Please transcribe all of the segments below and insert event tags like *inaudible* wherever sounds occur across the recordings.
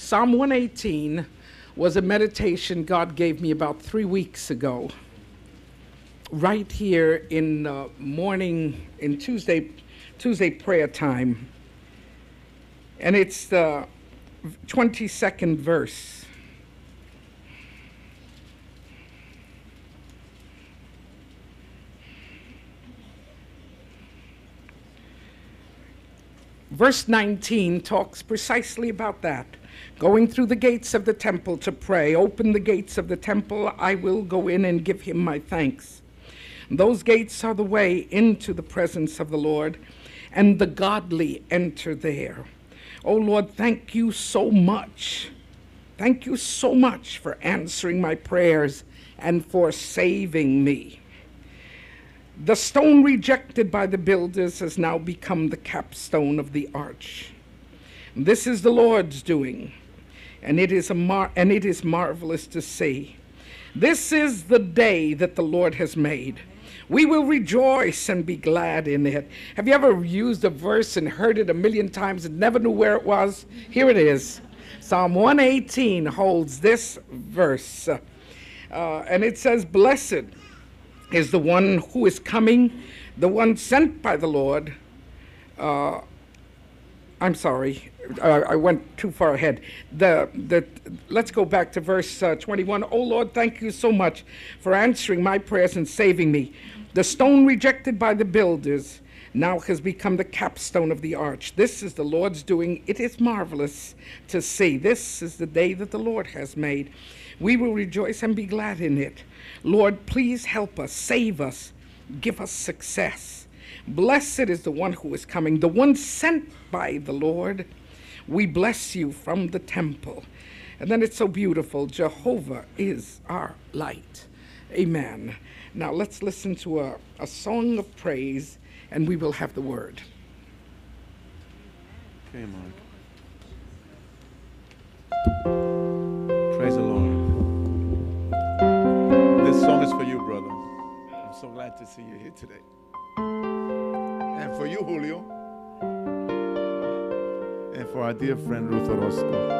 Psalm 118 was a meditation God gave me about three weeks ago, right here in the morning, in Tuesday, Tuesday prayer time. And it's the 22nd verse. Verse 19 talks precisely about that. Going through the gates of the temple to pray. Open the gates of the temple, I will go in and give him my thanks. Those gates are the way into the presence of the Lord, and the godly enter there. Oh Lord, thank you so much. Thank you so much for answering my prayers and for saving me. The stone rejected by the builders has now become the capstone of the arch. This is the Lord's doing, and it is, a mar- and it is marvelous to see. This is the day that the Lord has made. We will rejoice and be glad in it. Have you ever used a verse and heard it a million times and never knew where it was? Here it is. Psalm 118 holds this verse, uh, and it says, Blessed is the one who is coming, the one sent by the Lord. Uh, I'm sorry, uh, I went too far ahead. The, the, let's go back to verse uh, 21. Oh Lord, thank you so much for answering my prayers and saving me. The stone rejected by the builders now has become the capstone of the arch. This is the Lord's doing. It is marvelous to see. This is the day that the Lord has made. We will rejoice and be glad in it. Lord, please help us, save us, give us success. Blessed is the one who is coming, the one sent by the Lord. We bless you from the temple. And then it's so beautiful Jehovah is our light. Amen. Now let's listen to a, a song of praise and we will have the word. Okay, Mark. Praise the Lord. This song is for you, brother. I'm so glad to see you here today. And for you, Julio. And for our dear friend Ruth Orozco.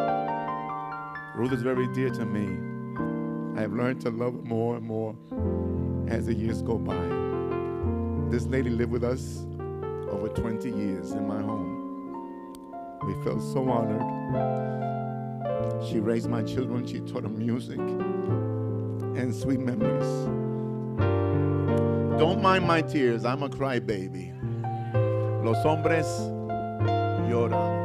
Ruth is very dear to me. I have learned to love her more and more as the years go by. This lady lived with us over 20 years in my home. We felt so honored. She raised my children, she taught them music and sweet memories. Don't mind my tears, I'm a crybaby. Los hombres lloran.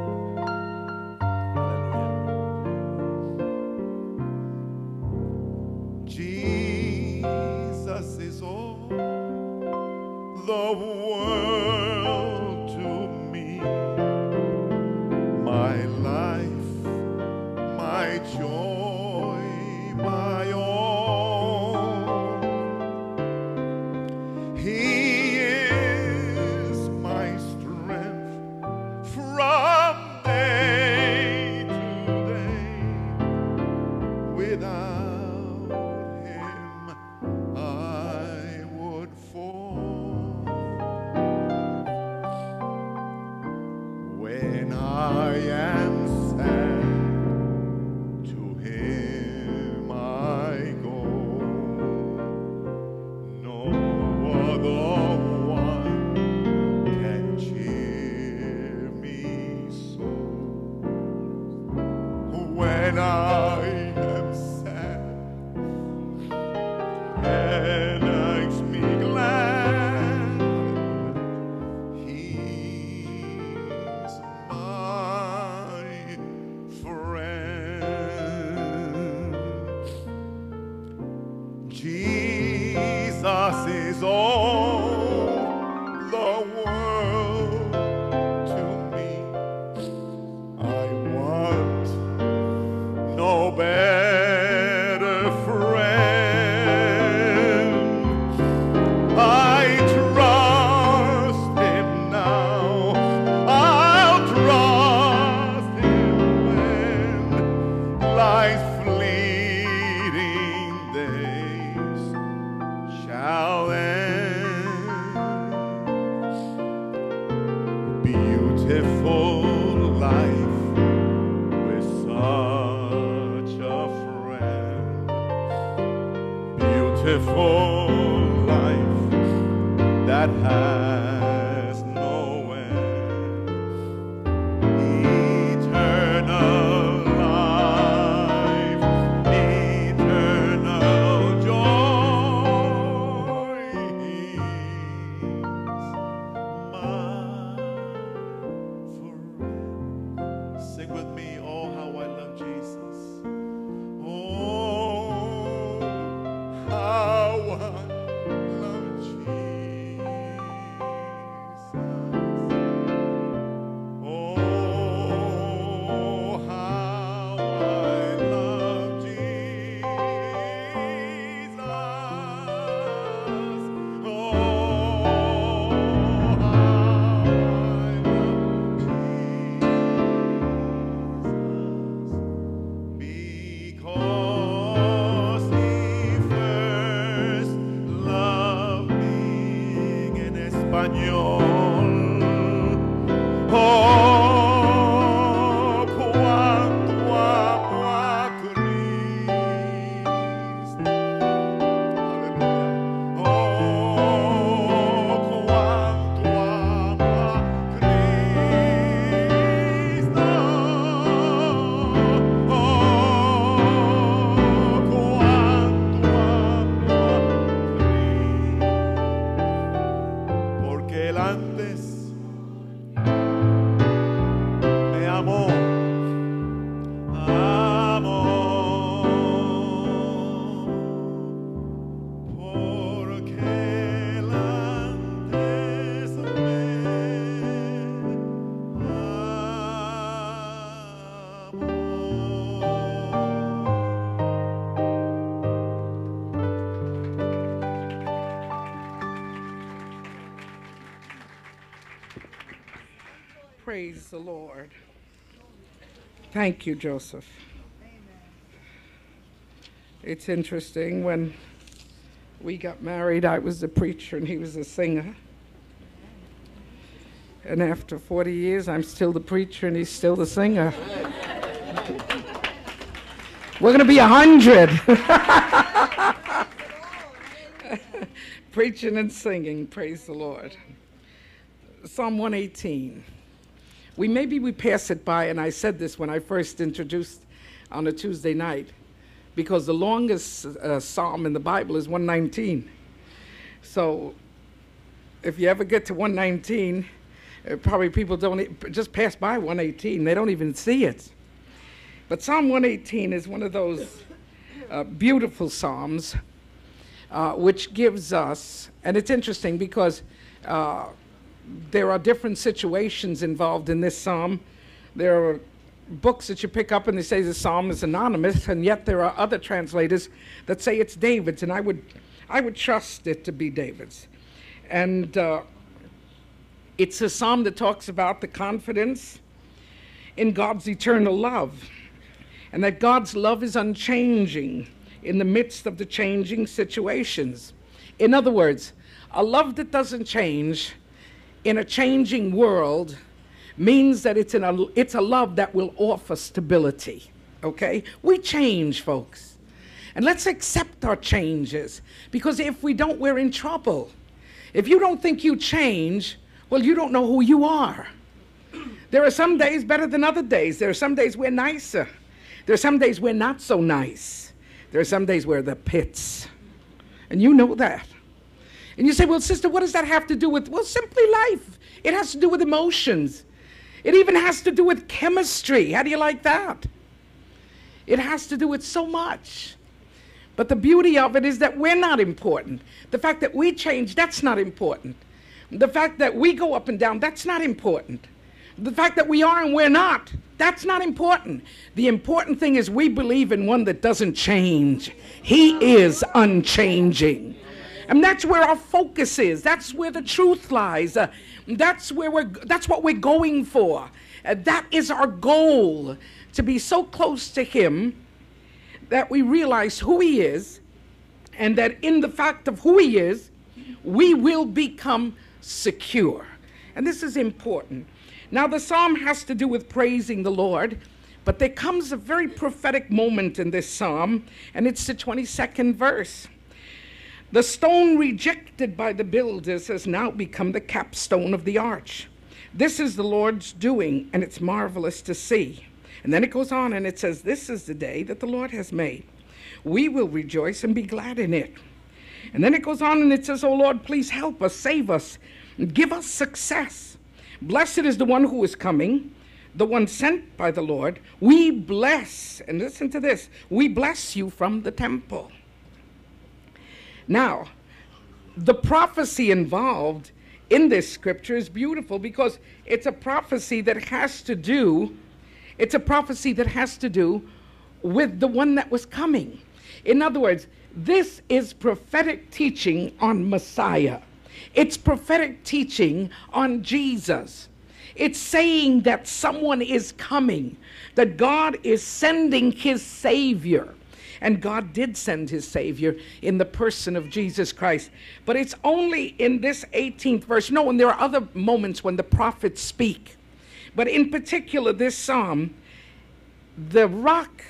Praise the Lord. Thank you, Joseph. It's interesting when we got married, I was the preacher and he was the singer. And after 40 years, I'm still the preacher and he's still the singer. We're going to be a 100. *laughs* Preaching and singing, praise the Lord. Psalm 118. We maybe we pass it by, and I said this when I first introduced on a Tuesday night, because the longest uh, psalm in the Bible is 119. So if you ever get to 119, uh, probably people don't just pass by 118. They don't even see it. But Psalm 118 is one of those uh, beautiful psalms uh, which gives us, and it's interesting because uh, there are different situations involved in this psalm. There are books that you pick up and they say the psalm is anonymous, and yet there are other translators that say it's David's, and I would, I would trust it to be David's. And uh, it's a psalm that talks about the confidence in God's eternal love, and that God's love is unchanging in the midst of the changing situations. In other words, a love that doesn't change in a changing world means that it's, in a, it's a love that will offer stability. Okay? We change, folks. And let's accept our changes because if we don't, we're in trouble. If you don't think you change, well, you don't know who you are. There are some days better than other days. There are some days we're nicer. There are some days we're not so nice. There are some days we're the pits. And you know that. And you say, well, sister, what does that have to do with? Well, simply life. It has to do with emotions. It even has to do with chemistry. How do you like that? It has to do with so much. But the beauty of it is that we're not important. The fact that we change, that's not important. The fact that we go up and down, that's not important. The fact that we are and we're not, that's not important. The important thing is we believe in one that doesn't change. He is unchanging. And that's where our focus is. That's where the truth lies. Uh, that's where we're that's what we're going for. Uh, that is our goal to be so close to him that we realize who he is and that in the fact of who he is, we will become secure. And this is important. Now, the psalm has to do with praising the Lord, but there comes a very prophetic moment in this psalm, and it's the 22nd verse. The stone rejected by the builders has now become the capstone of the arch. This is the Lord's doing, and it's marvelous to see. And then it goes on and it says, This is the day that the Lord has made. We will rejoice and be glad in it. And then it goes on and it says, Oh Lord, please help us, save us, give us success. Blessed is the one who is coming, the one sent by the Lord. We bless, and listen to this, we bless you from the temple. Now, the prophecy involved in this scripture is beautiful because it's a prophecy that has to do it's a prophecy that has to do with the one that was coming. In other words, this is prophetic teaching on Messiah. It's prophetic teaching on Jesus. It's saying that someone is coming, that God is sending his Savior. And God did send his Savior in the person of Jesus Christ. But it's only in this 18th verse. No, and there are other moments when the prophets speak. But in particular, this psalm, the rock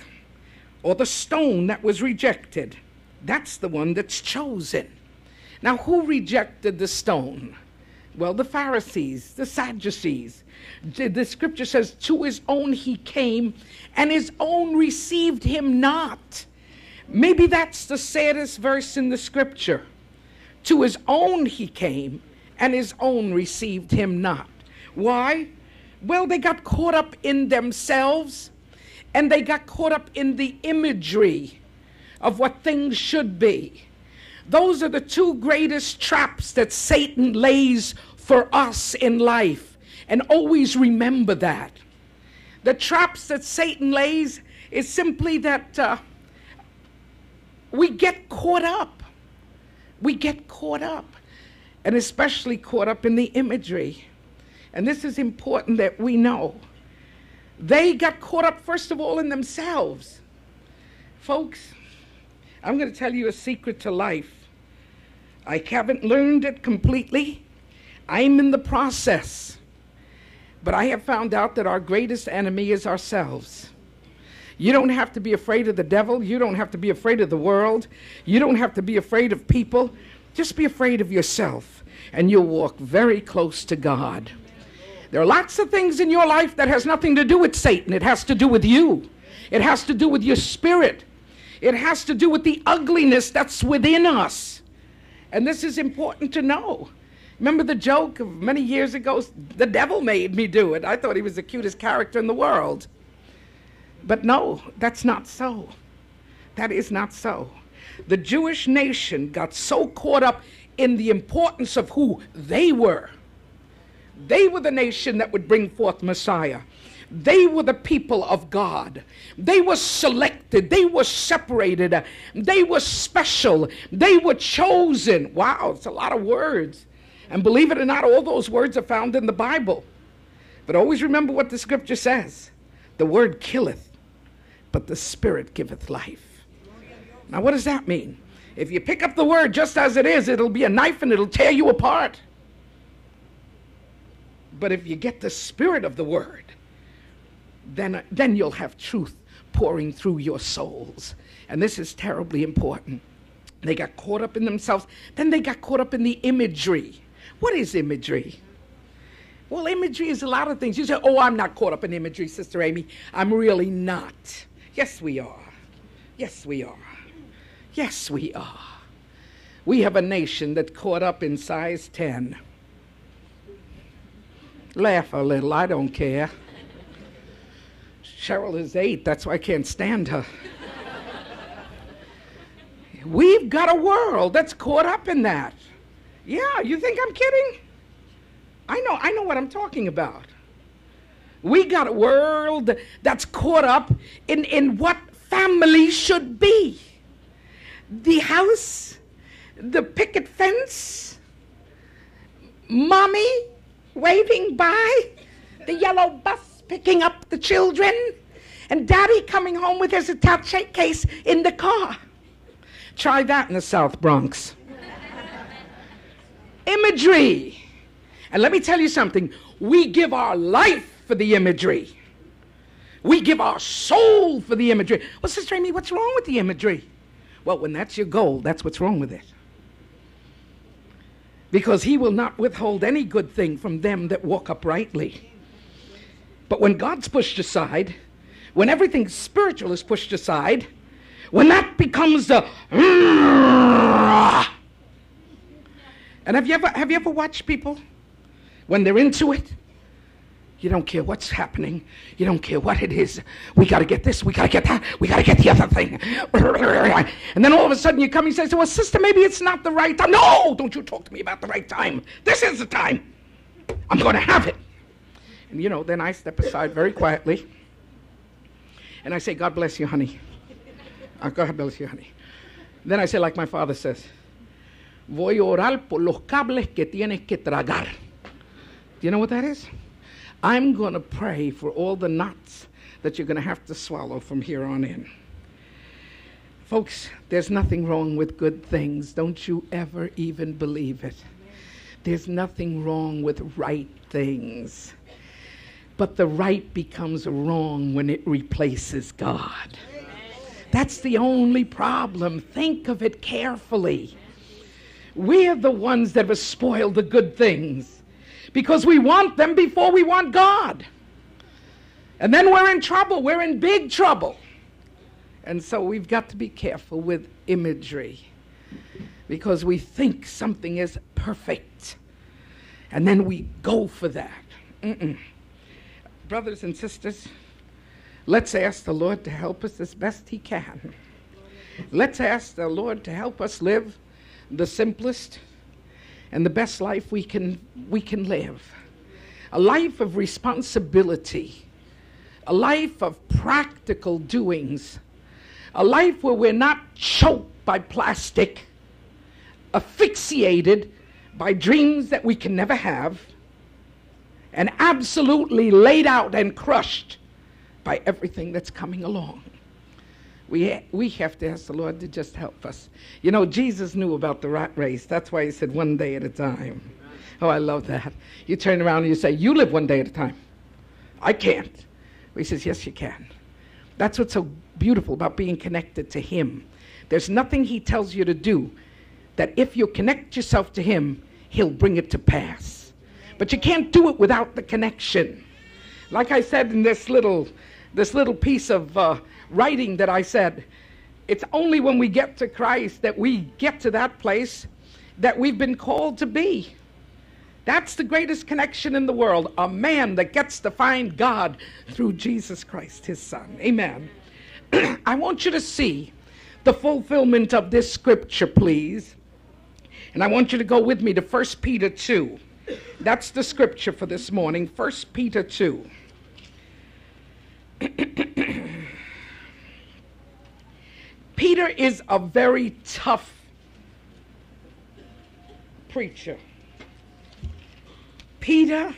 or the stone that was rejected, that's the one that's chosen. Now, who rejected the stone? Well, the Pharisees, the Sadducees. The, scripture says, To his own he came, and his own received him not. Maybe that's the saddest verse in the scripture. To his own he came, and his own received him not. Why? Well, they got caught up in themselves, and they got caught up in the imagery of what things should be. Those are the two greatest traps that Satan lays for us in life. And always remember that. The traps that Satan lays is simply that uh, we get caught up. We get caught up, and especially caught up in the imagery. And this is important that we know. They got caught up, first of all, in themselves. Folks, I'm going to tell you a secret to life. I haven't learned it completely. I'm in the process. But I have found out that our greatest enemy is ourselves. You don't have to be afraid of the devil. You don't have to be afraid of the world. You don't have to be afraid of people. Just be afraid of yourself, and you'll walk very close to God. There are lots of things in your life that has nothing to do with Satan. It has to do with you. It has to do with your spirit. It has to do with the ugliness that's within us. And this is important to know. Remember the joke of many years ago? The devil made me do it. I thought he was the cutest character in the world. But no, that's not so. That is not so. The Jewish nation got so caught up in the importance of who they were. They were the nation that would bring forth Messiah. They were the people of God. They were selected. They were separated. They were special. They were chosen. Wow, it's a lot of words. And believe it or not, all those words are found in the Bible. But always remember what the scripture says the word killeth, but the spirit giveth life. Now, what does that mean? If you pick up the word just as it is, it'll be a knife and it'll tear you apart. But if you get the spirit of the word, then, then you'll have truth pouring through your souls. And this is terribly important. They got caught up in themselves. Then they got caught up in the imagery. What is imagery? Well, imagery is a lot of things. You say, oh, I'm not caught up in imagery, Sister Amy. I'm really not. Yes, we are. Yes, we are. Yes, we are. We have a nation that's caught up in size 10. Laugh a little, I don't care. Cheryl is eight, that's why I can't stand her. We've got a world that's caught up in that. Yeah, you think I'm kidding? I know, I know what I'm talking about. We got a world that's caught up in, in what family should be. The house, the picket fence, mommy waving by, the yellow bus picking up the children, and daddy coming home with his attache case in the car. Try that in the South Bronx. imagery. And let me tell you something we give our life for the imagery. We give our soul for the imagery. Well, Sister Amy, what's wrong with the imagery? Well, when that's your goal, that's what's wrong with it. because he will not withhold any good thing from them that walk uprightly. But when God's pushed aside, when everything spiritual is pushed aside, when that becomes the and have you ever have you ever watched people when they're into it? You don't care what's happening. You don't care what it is. We got to get this. We got to get that. We got to get the other thing. And then all of a sudden you come and say, Well, sister, maybe it's not the right time. No, don't you talk to me about the right time. This is the time. I'm going to have it. And you know, then I step aside very quietly and I say, God bless you, honey. Uh, God bless you, honey. Then I say, like my father says, Voy a orar por los cables que tienes que tragar. Do you know what that is? I'm going to pray for all the nuts that you're going to have to swallow from here on in. Folks, there's nothing wrong with good things. Don't you ever even believe it. There's nothing wrong with right things. But the right becomes wrong when it replaces God. That's the only problem. Think of it carefully. We're the ones that have spoiled the good things because we want them before we want God. And then we're in trouble. We're in big trouble. And so we've got to be careful with imagery because we think something is perfect. And then we go for that. Mm-mm. Brothers and sisters, let's ask the Lord to help us as best He can. Let's ask the Lord to help us live the simplest, and the best life we can, we can live. A life of responsibility, a life of practical doings, a life where we're not choked by plastic, asphyxiated by dreams that we can never have, and absolutely laid out and crushed by everything that's coming along. We, we have to ask the Lord to just help us. You know, Jesus knew about the rat race. That's why he said one day at a time. Oh, I love that. You turn around and you say, You live one day at a time. I can't. he says, Yes, you can. That's what's so beautiful about being connected to Him. There's nothing He tells you to do that if you connect yourself to Him, He'll bring it to pass. But you can't do it without the connection. Like I said in this little, this little piece of uh, writing that I said, it's only when we get to Christ that we get to that place that we've been called to be. That's the greatest connection in the world a man that gets to find God through Jesus Christ, his Son. Amen. *clears throat* I want you to see the fulfillment of this scripture, please. And I want you to go with me to 1 Peter 2. That's the scripture for this morning, 1 Peter 2. *clears throat* Peter is a very tough preacher. Peter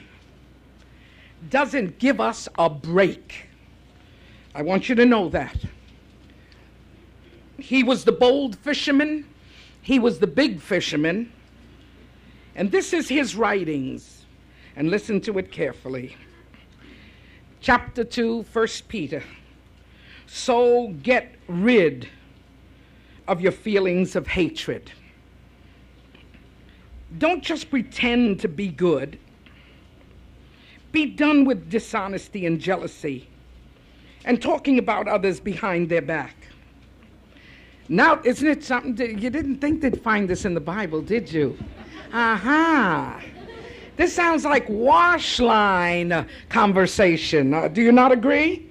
doesn't give us a break. I want you to know that. He was the bold fisherman, he was the big fisherman. And this is his writings. And listen to it carefully. Chapter 2, 1 Peter. So get rid of your feelings of hatred. Don't just pretend to be good. Be done with dishonesty and jealousy and talking about others behind their back. Now, isn't it something that you didn't think they'd find this in the Bible, did you? Aha. Uh-huh. This sounds like wash line conversation. Uh, do you not agree?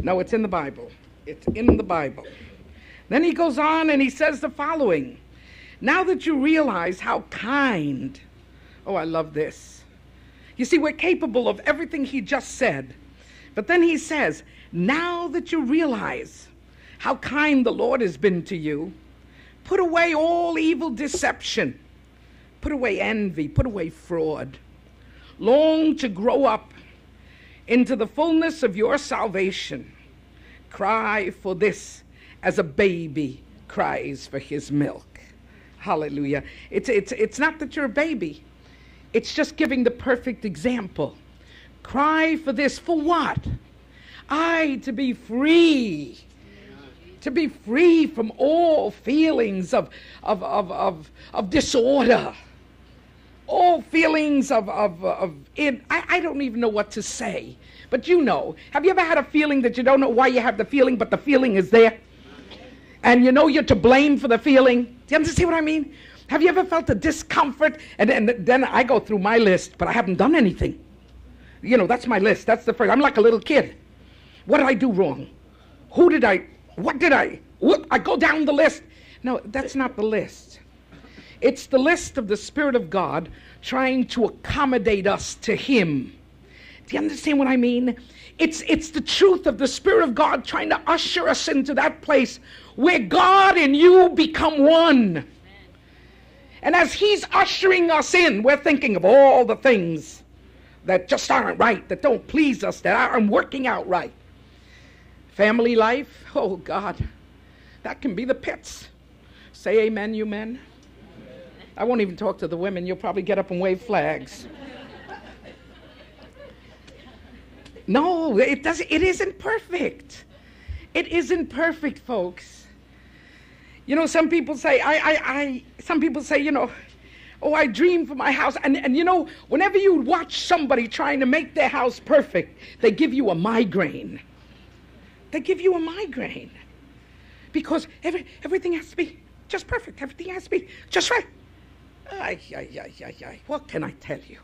No, it's in the Bible. It's in the Bible. Then he goes on and he says the following Now that you realize how kind, oh, I love this. You see, we're capable of everything he just said. But then he says, Now that you realize how kind the Lord has been to you, put away all evil deception, put away envy, put away fraud. Long to grow up into the fullness of your salvation. Cry for this as a baby cries for his milk. Hallelujah. It's, it's, it's not that you're a baby, it's just giving the perfect example. Cry for this. For what? I to be free. To be free from all feelings of, of, of, of, of disorder. all feelings of, of, of in, I, I don't even know what to say. But you know, have you ever had a feeling that you don't know why you have the feeling, but the feeling is there? And you know you're to blame for the feeling? Do you understand what I mean? Have you ever felt a discomfort? And, and then I go through my list, but I haven't done anything. You know, that's my list. That's the first. I'm like a little kid. What did I do wrong? Who did I? What did I? What? I go down the list. No, that's not the list. It's the list of the Spirit of God trying to accommodate us to Him. Do you understand what I mean? It's, it's the truth of the Spirit of God trying to usher us into that place where God and you become one. And as He's ushering us in, we're thinking of all the things that just aren't right, that don't please us, that aren't working out right. Family life, oh God, that can be the pits. Say amen, you men. I won't even talk to the women. You'll probably get up and wave flags. no, it doesn't. It isn't perfect. It isn't perfect, folks. You know, some people say, I, I, I, some people say, you know, oh, I dream for my house. And, and you know, whenever you watch somebody trying to make their house perfect, they give you a migraine. They give you a migraine. Because every, everything has to be just perfect. Everything has to be just right. Ay, ay, ay, ay, ay. What can I tell you?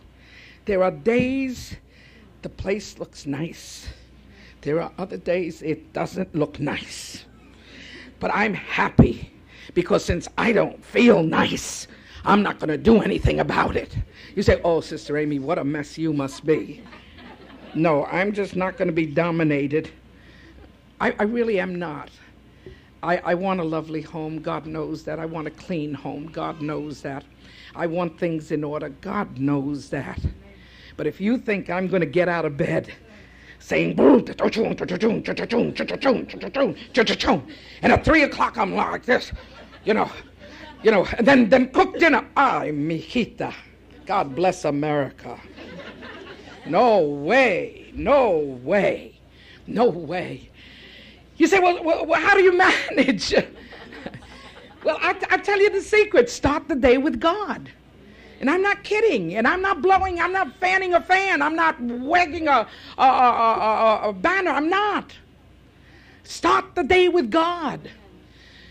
There are days the place looks nice. There are other days it doesn't look nice. But I'm happy because since I don't feel nice, I'm not going to do anything about it. You say, Oh, Sister Amy, what a mess you must be. No, I'm just not going to be dominated. I, I really am not. I, I want a lovely home. God knows that. I want a clean home. God knows that. I want things in order. God knows that. But if you think I'm going to get out of bed saying, and at three o'clock I'm like this, you know, you know, and then, then cook dinner. Ay, mijita. God bless America. No way, no way, no way. You say, well, well how do you manage? *laughs* Well, I, I tell you the secret start the day with God. And I'm not kidding. And I'm not blowing, I'm not fanning a fan. I'm not wagging a, a, a, a, banner. I'm not. Start the day with God.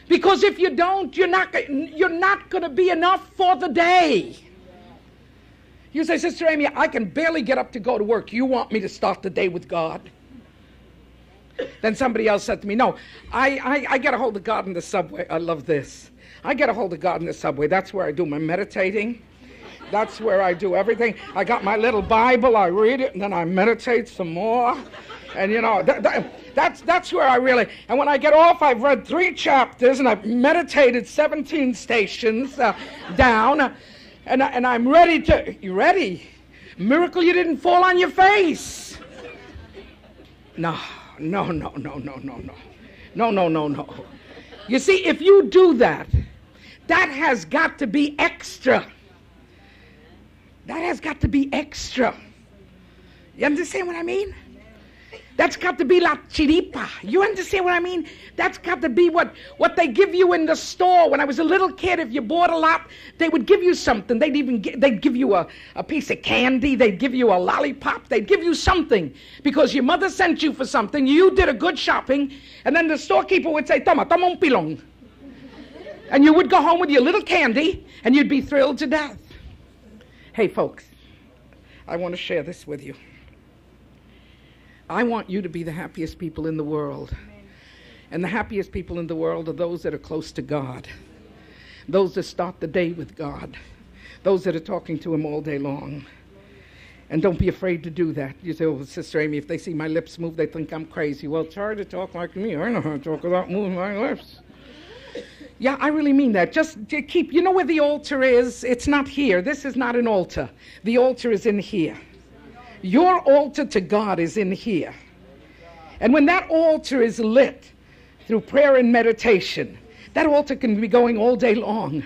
Because if you don't, you're not, you're not going to be enough for the day. You say, Sister Amy, I can barely get up to go to work. You want me to start the day with God? Then somebody else said to me, No, I, I, I get a hold of God in the subway. I love this. I get a hold of God in the subway. That's where I do my meditating. That's where I do everything. I got my little Bible, I read it, and then I meditate some more. And you know, that, that, that's, that's where I really, and when I get off, I've read three chapters and I've meditated 17 stations uh, down, and, and I'm ready to, you ready? Miracle you didn't fall on your face. No no, no, no, no, no, no. No, no, no, no. You see, if you do that, that has got to be extra. That has got to be extra. You understand what I mean? That's got to be la chiripa. You understand what I mean? That's got to be what, what they give you in the store. When I was a little kid, if you bought a lot, they would give you something. They'd even gi- they'd give you a, a piece of candy. They'd give you a lollipop. They'd give you something because your mother sent you for something. You did a good shopping, and then the storekeeper would say, "Toma, toma un pilón," and you would go home with your little candy, and you'd be thrilled to death. Hey, folks, I want to share this with you. I want you to be the happiest people in the world. And the happiest people in the world are those that are close to God, those that start the day with God, those that are talking to Him all day long. And don't be afraid to do that. You say, oh, Sister Amy, if they see my lips move, they think I'm crazy. Well, try to talk like me. I know how to talk without moving my lips. Yeah, I really mean that. Just keep, you know where the altar is? It's not here. This is not an altar. The altar is in here. Your altar to God is in here. And when that altar is lit through prayer and meditation, that altar can be going all day long.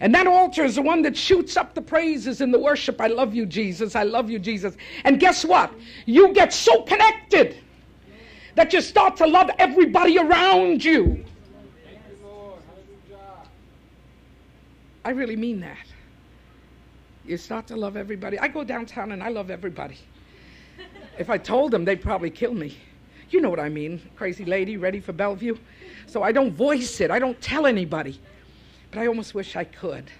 And that altar is the one that shoots up the praises and the worship. I love you, Jesus. I love you, Jesus. And guess what? You get so connected that you start to love everybody around you. I really mean that. You start to love everybody. I go downtown and I love everybody. *laughs* if I told them, they'd probably kill me. You know what I mean. Crazy lady ready for Bellevue. So I don't voice it, I don't tell anybody. But I almost wish I could.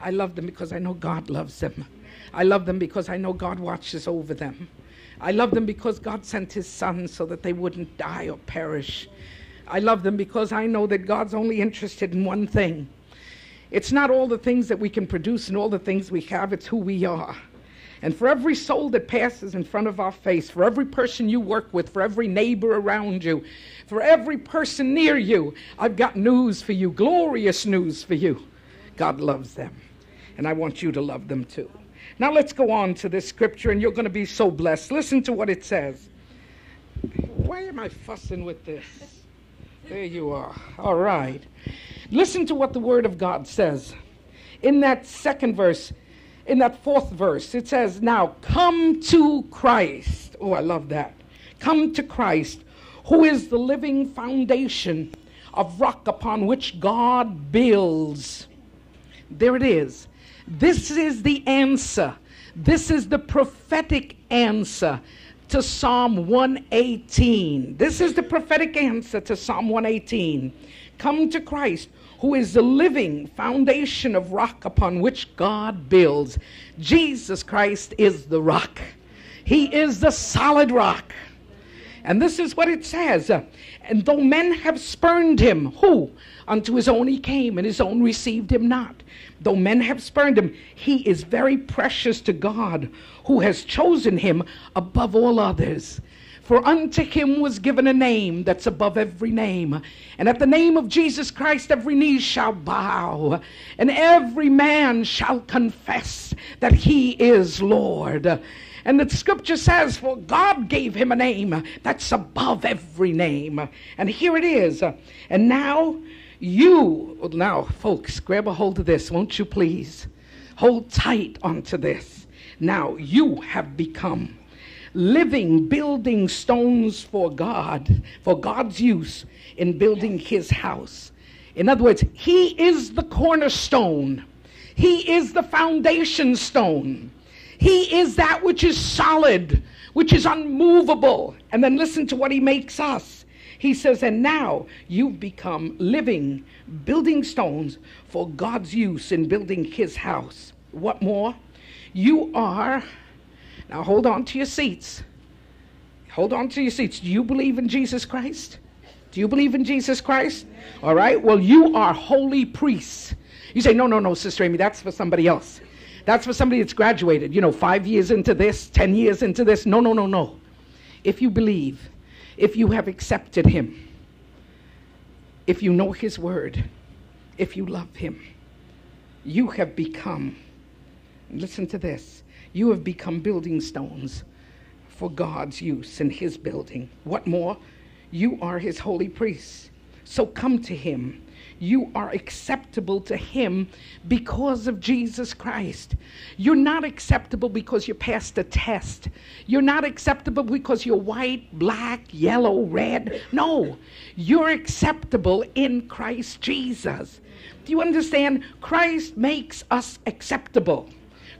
I love them because I know God loves them. I love them because I know God watches over them. I love them because God sent his son so that they wouldn't die or perish. I love them because I know that God's only interested in one thing. It's not all the things that we can produce and all the things we have, it's who we are. And for every soul that passes in front of our face, for every person you work with, for every neighbor around you, for every person near you, I've got news for you, glorious news for you. God loves them. And I want you to love them too. Now let's go on to this scripture, and you're going to be so blessed. Listen to what it says. Why am I fussing with this? There you are. All right. Listen to what the Word of God says. In that second verse, in that fourth verse, it says, Now come to Christ. Oh, I love that. Come to Christ, who is the living foundation of rock upon which God builds. There it is. This is the answer. This is the prophetic answer to Psalm 118. This is the prophetic answer to Psalm 118. Come to Christ, who is the living foundation of rock upon which God builds. Jesus Christ is the rock, He is the solid rock. And this is what it says. And though men have spurned him, who? Unto his own he came, and his own received him not. Though men have spurned him, he is very precious to God, who has chosen him above all others. For unto him was given a name that's above every name. And at the name of Jesus Christ, every knee shall bow, and every man shall confess that he is Lord. And the scripture says, For God gave him a name that's above every name. And here it is. And now you, now, folks, grab a hold of this, won't you please? Hold tight onto this. Now, you have become living building stones for God, for God's use in building his house. In other words, he is the cornerstone, he is the foundation stone, he is that which is solid, which is unmovable. And then listen to what he makes us. He says, and now you've become living building stones for God's use in building his house. What more? You are, now hold on to your seats. Hold on to your seats. Do you believe in Jesus Christ? Do you believe in Jesus Christ? All right. Well, you are holy priests. You say, no, no, no, Sister Amy, that's for somebody else. That's for somebody that's graduated, you know, five years into this, ten years into this. No, no, no, no. If you believe, if you have accepted Him, if you know His Word, if you love Him, you have become, listen to this, you have become building stones for God's use in His building. What more? You are His holy priests. So come to Him you are acceptable to Him because of Jesus Christ. You're not acceptable because you passed a test. You're not acceptable because you're white, black, yellow, red. No, you're acceptable in Christ Jesus. Do you understand? Christ makes us acceptable.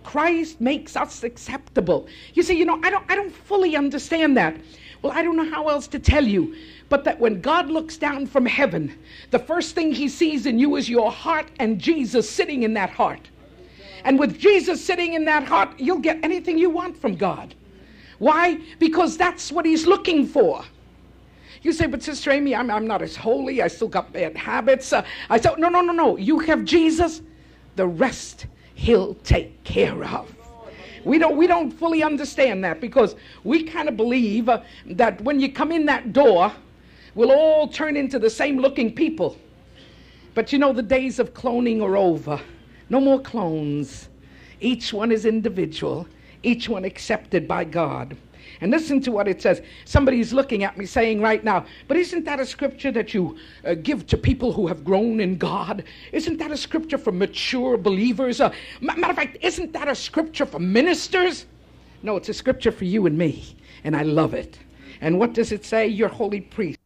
Christ makes us acceptable. You say, you know, I don't, I don't fully understand that. Well, I don't know how else to tell you but that when God looks down from heaven, the first thing he sees in you is your heart and Jesus sitting in that heart. And with Jesus sitting in that heart, you'll get anything you want from God. Why? Because that's what he's looking for. You say, but Sister Amy, I'm, I'm not as holy. I still got bad habits. Uh, I said, no, no, no, no. You have Jesus. The rest he'll take care of. We don't, we don't fully understand that because we kind of believe uh, that when you come in that door, we'll all turn into the same looking people. But you know, the days of cloning are over. No more clones. Each one is individual, each one accepted by God. And listen to what it says. Somebody's looking at me saying right now, but isn't that a scripture that you uh, give to people who have grown in God? Isn't that a scripture for mature believers? Uh, matter of fact, isn't that a scripture for ministers? No, it's a scripture for you and me, and I love it. And what does it say? You're holy priest.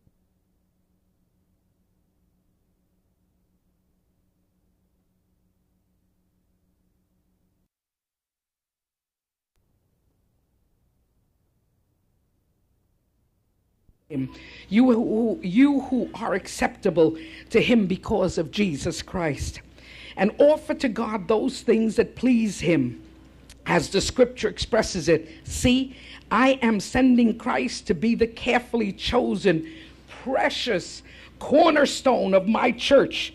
You who, you who are acceptable to him because of Jesus Christ. And offer to God those things that please him. As the scripture expresses it, see, I am sending Christ to be the carefully chosen, precious cornerstone of my church,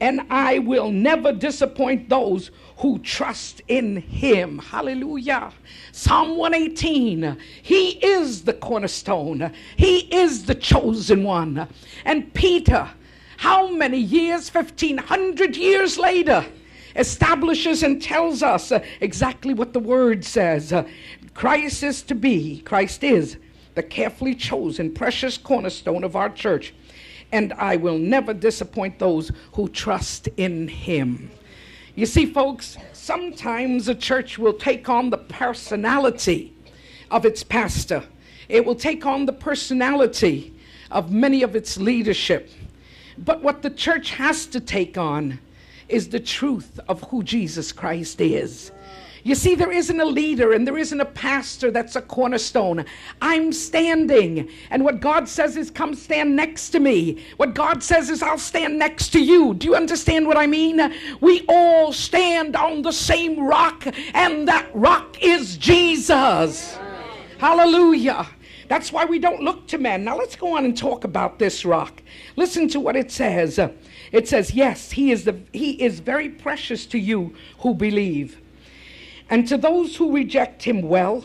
and I will never disappoint those who trust in him. Hallelujah. Psalm 118 He is the cornerstone, He is the chosen one. And Peter, how many years? 1500 years later, establishes and tells us exactly what the word says. Christ is to be, Christ is the carefully chosen, precious cornerstone of our church. And I will never disappoint those who trust in him. You see, folks, sometimes a church will take on the personality of its pastor, it will take on the personality of many of its leadership. But what the church has to take on is the truth of who Jesus Christ is. You see, there isn't a leader and there isn't a pastor that's a cornerstone. I'm standing. And what God says is, come stand next to me. What God says is, I'll stand next to you. Do you understand what I mean? We all stand on the same rock, and that rock is Jesus. Hallelujah. That's why we don't look to men. Now let's go on and talk about this rock. Listen to what it says. It says, "Yes, he is the he is very precious to you who believe." And to those who reject him, well,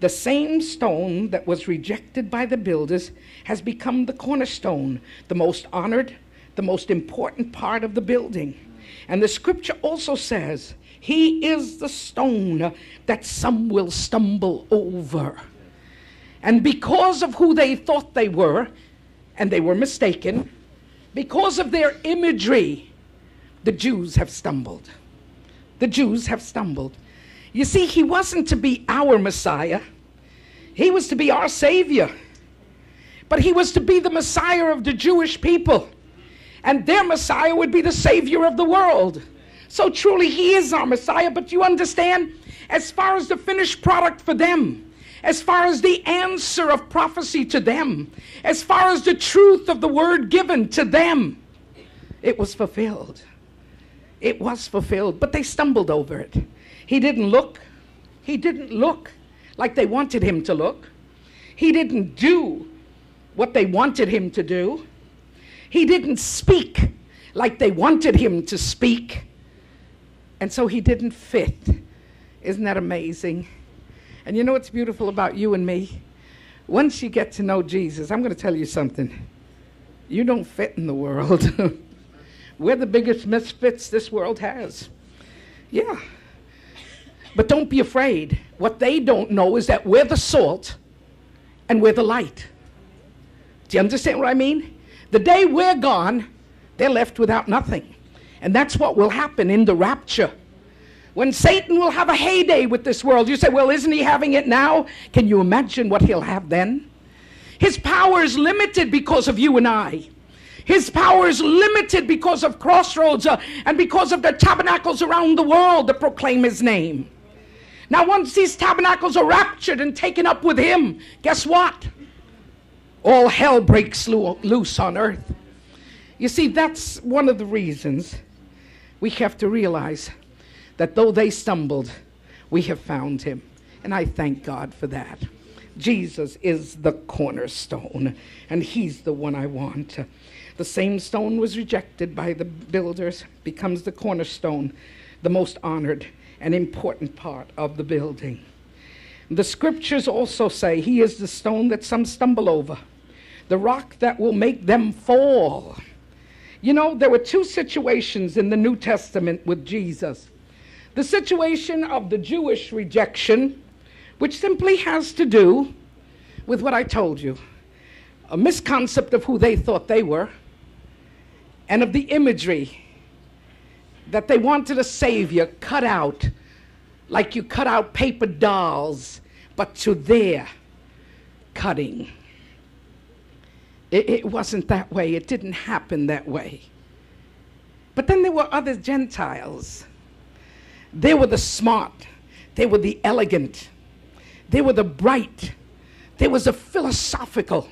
the same stone that was rejected by the builders has become the cornerstone, the most honored, the most important part of the building. And the scripture also says, He is the stone that some will stumble over. And because of who they thought they were, and they were mistaken, because of their imagery, the Jews have stumbled. The Jews have stumbled. You see, he wasn't to be our Messiah, he was to be our Savior. But he was to be the Messiah of the Jewish people, and their Messiah would be the Savior of the world. So truly, he is our Messiah. But you understand, as far as the finished product for them, as far as the answer of prophecy to them, as far as the truth of the word given to them, it was fulfilled. It was fulfilled, but they stumbled over it. He didn't look. He didn't look like they wanted him to look. He didn't do what they wanted him to do. He didn't speak like they wanted him to speak. And so he didn't fit. Isn't that amazing? And you know what's beautiful about you and me? Once you get to know Jesus, I'm going to tell you something. You don't fit in the world. *laughs* We're the biggest misfits this world has. Yeah. But don't be afraid. What they don't know is that we're the salt and we're the light. Do you understand what I mean? The day we're gone, they're left without nothing. And that's what will happen in the rapture. When Satan will have a heyday with this world, you say, well, isn't he having it now? Can you imagine what he'll have then? His power is limited because of you and I. His power is limited because of crossroads uh, and because of the tabernacles around the world that proclaim his name. Now, once these tabernacles are raptured and taken up with him, guess what? All hell breaks loose on earth. You see, that's one of the reasons we have to realize that though they stumbled, we have found him. And I thank God for that. Jesus is the cornerstone, and he's the one I want. The same stone was rejected by the builders, becomes the cornerstone, the most honored an important part of the building. The scriptures also say he is the stone that some stumble over, the rock that will make them fall. You know, there were two situations in the New Testament with Jesus the situation of the Jewish rejection, which simply has to do with what I told you a misconcept of who they thought they were, and of the imagery that they wanted a savior cut out like you cut out paper dolls, but to their cutting. It, it, wasn't that way, it didn't happen that way. But then there were other Gentiles. They were the smart, they were the elegant, they were the bright, they was the philosophical.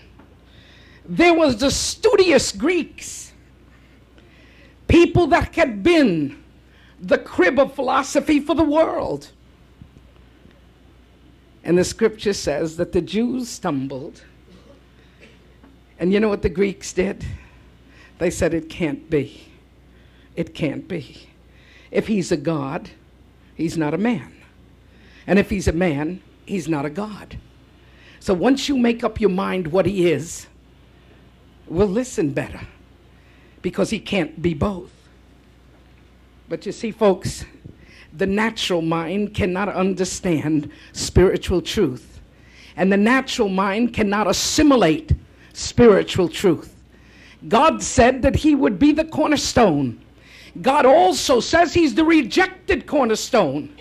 There was the studious Greeks, people that had been the crib of philosophy for the world. And the scripture says that the Jews stumbled. And you know what the Greeks did? They said, It can't be. It can't be. If he's a God, he's not a man. And if he's a man, he's not a God. So once you make up your mind what he is, we'll listen better because he can't be both. But you see, folks, the natural mind cannot understand spiritual truth, and the natural mind cannot assimilate spiritual truth. God said that He would be the cornerstone. God also says He's the rejected cornerstone.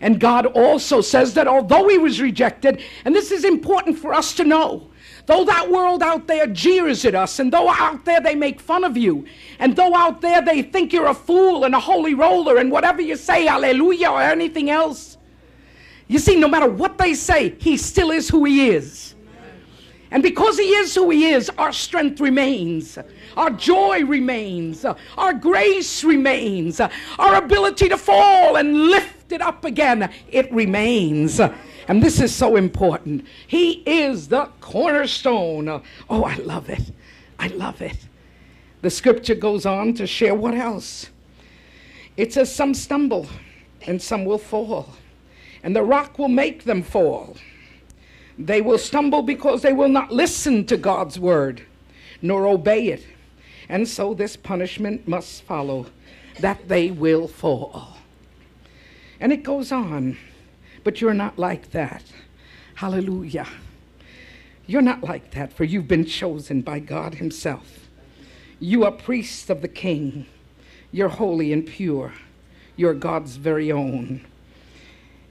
And God also says that although He was rejected, and this is important for us to know, Though that world out there jeers at us, and though out there they make fun of you, and though out there they think you're a fool and a holy roller, and whatever you say, hallelujah, or anything else, you see, no matter what they say, he still is who he is. And because he is who he is, our strength remains, our joy remains, our grace remains, our ability to fall and lift it up again, it remains. And this is so important. He is the cornerstone. Oh, I love it. I love it. The scripture goes on to share what else? It says, Some stumble and some will fall, and the rock will make them fall. They will stumble because they will not listen to God's word nor obey it. And so this punishment must follow that they will fall. And it goes on. But you're not like that. Hallelujah. You're not like that, for you've been chosen by God Himself. You are priests of the King. You're holy and pure. You're God's very own.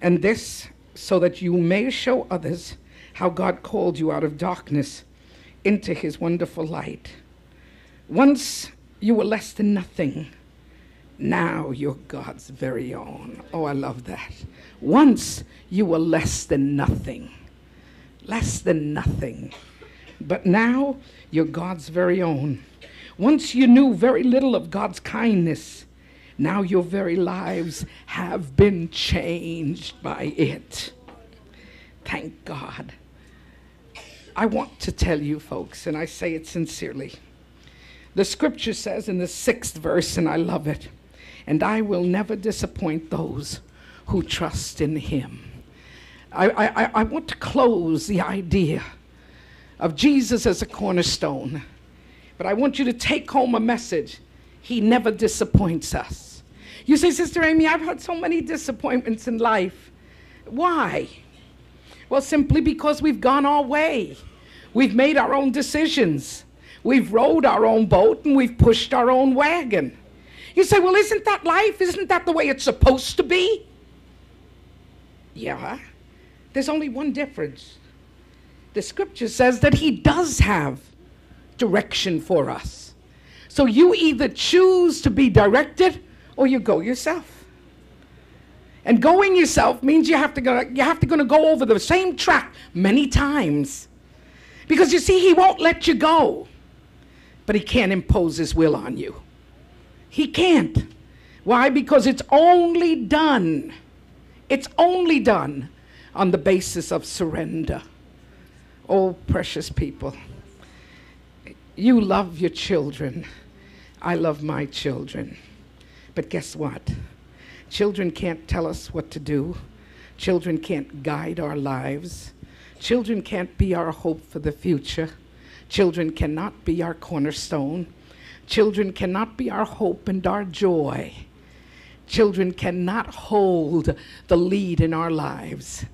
And this so that you may show others how God called you out of darkness into His wonderful light. Once you were less than nothing. Now you're God's very own. Oh, I love that. Once you were less than nothing. Less than nothing. But now you're God's very own. Once you knew very little of God's kindness. Now your very lives have been changed by it. Thank God. I want to tell you, folks, and I say it sincerely. The scripture says in the sixth verse, and I love it and I will never disappoint those who trust in him. I, I, I want to close the idea of Jesus as a cornerstone, but I want you to take home a message. He never disappoints us. You say, Sister Amy, I've had so many disappointments in life. Why? Well, simply because we've gone our way. We've made our own decisions. We've rowed our own boat and we've pushed our own wagon. You say, well, isn't that life? Isn't that the way it's supposed to be? Yeah. There's only one difference. The scripture says that He does have direction for us. So you either choose to be directed or you go yourself. And going yourself means you have to go, you have to gonna go over the same track many times. Because you see, he won't let you go, but he can't impose his will on you. He can't. Why? Because it's only done. It's only done on the basis of surrender. Oh, precious people. You love your children. I love my children. But guess what? Children can't tell us what to do. Children can't guide our lives. Children can't be our hope for the future. Children cannot be our cornerstone. Children cannot be our hope and our joy. Children cannot hold the lead in our lives.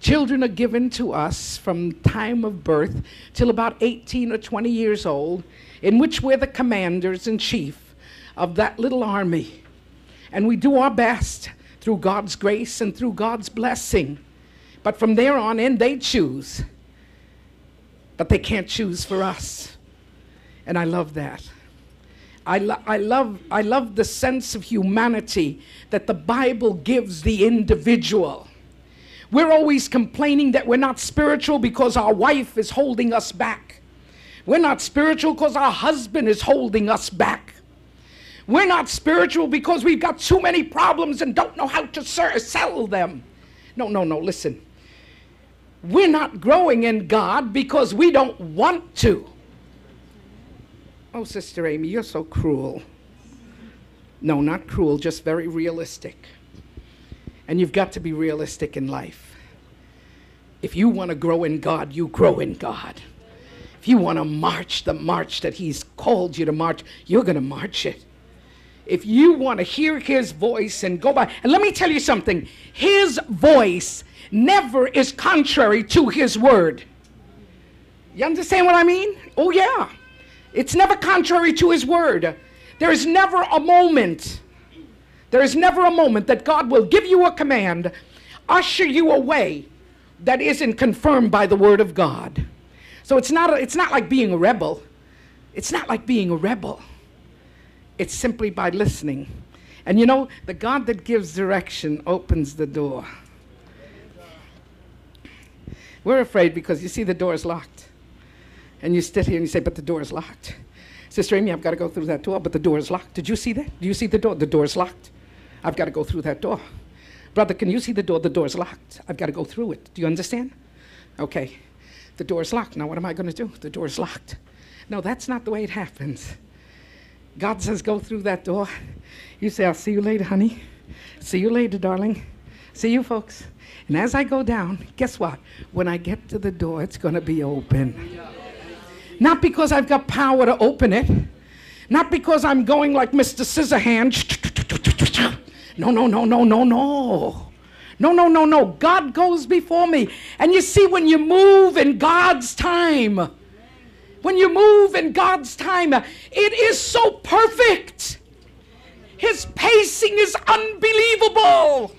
Children are given to us from time of birth till about 18 or 20 years old, in which we're the commanders in chief of that little army. And we do our best through God's grace and through God's blessing. But from there on in, they choose. But they can't choose for us. And I love that. I, lo- I, love, I love the sense of humanity that the Bible gives the individual. We're always complaining that we're not spiritual because our wife is holding us back. We're not spiritual because our husband is holding us back. We're not spiritual because we've got too many problems and don't know how to ser- sell them. No, no, no, listen. We're not growing in God because we don't want to. Oh, Sister Amy, you're so cruel. No, not cruel, just very realistic. And you've got to be realistic in life. If you want to grow in God, you grow in God. If you want to march the march that He's called you to march, you're going to march it. If you want to hear His voice and go by, and let me tell you something His voice never is contrary to His word. You understand what I mean? Oh, yeah. It's never contrary to His word. There is never a moment, there is never a moment that God will give you a command, usher you away that isn't confirmed by the word of God. So it's not, a, it's not like being a rebel. It's not like being a rebel. It's simply by listening. And you know, the God that gives direction opens the door. We're afraid because you see the door is locked. And you sit here and you say, but the door is locked. Sister Amy, I've got to go through that door, but the door is locked. Did you see that? Do you see the door? The door is locked. I've got to go through that door. Brother, can you see the door? The door is locked. I've got to go through it. Do you understand? Okay. The door is locked. Now, what am I going to do? The door is locked. No, that's not the way it happens. God says, go through that door. You say, I'll see you later, honey. See you later, darling. See you, folks. And as I go down, guess what? When I get to the door, it's going to be open. Not because I've got power to open it. Not because I'm going like Mr. Scissorhands. No, no, no, no, no, no. No, no, no, no. God goes before me. And you see, when you move in God's time, when you move in God's time, it is so perfect. His pacing is unbelievable.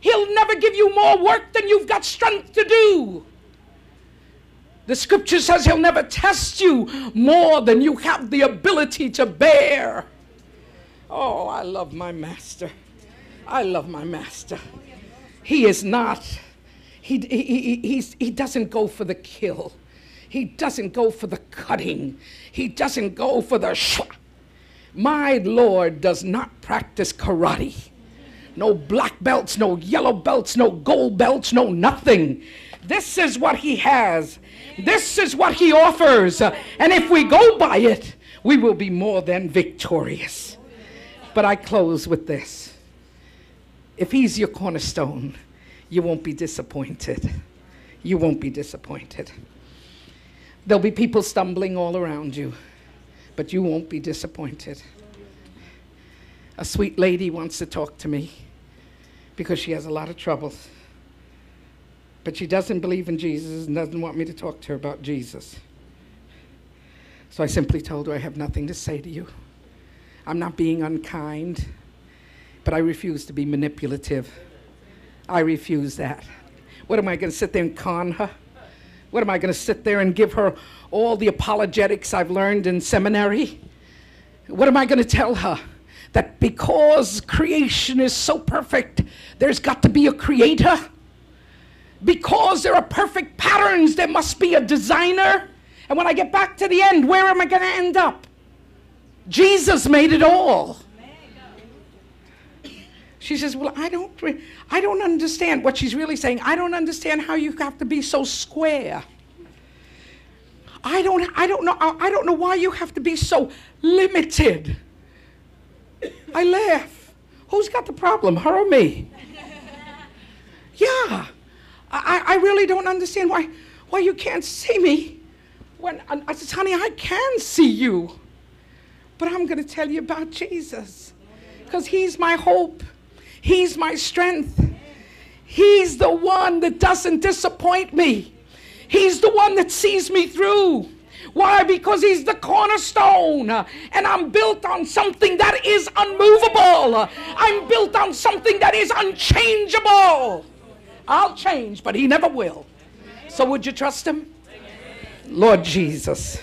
He'll never give you more work than you've got strength to do. The scripture says he'll never test you more than you have the ability to bear. Oh, I love my master. I love my master. He is not, he, he, he, he doesn't go for the kill. He doesn't go for the cutting. He doesn't go for the sh. My Lord does not practice karate. No black belts, no yellow belts, no gold belts, no nothing. This is what he has. This is what he offers. And if we go by it, we will be more than victorious. But I close with this. If he's your cornerstone, you won't be disappointed. You won't be disappointed. There'll be people stumbling all around you, but you won't be disappointed. A sweet lady wants to talk to me because she has a lot of troubles. But she doesn't believe in Jesus and doesn't want me to talk to her about Jesus. So I simply told her, I have nothing to say to you. I'm not being unkind, but I refuse to be manipulative. I refuse that. What am I going to sit there and con her? What am I going to sit there and give her all the apologetics I've learned in seminary? What am I going to tell her? That because creation is so perfect, there's got to be a creator? Because there are perfect patterns, there must be a designer? And when I get back to the end, where am I going to end up? Jesus made it all. She says, "Well, I don't, I don't understand what she's really saying. I don't understand how you have to be so square. I don't, I don't know, I don't know why you have to be so limited." I laugh. Who's got the problem, her or me? *laughs* Yeah, I, I really don't understand why, why you can't see me. When I said, honey, I can see you, but I'm going to tell you about Jesus because He's my hope. He's my strength. He's the one that doesn't disappoint me. He's the one that sees me through. Why? Because he's the cornerstone. And I'm built on something that is unmovable. I'm built on something that is unchangeable. I'll change, but he never will. So would you trust him? Lord Jesus.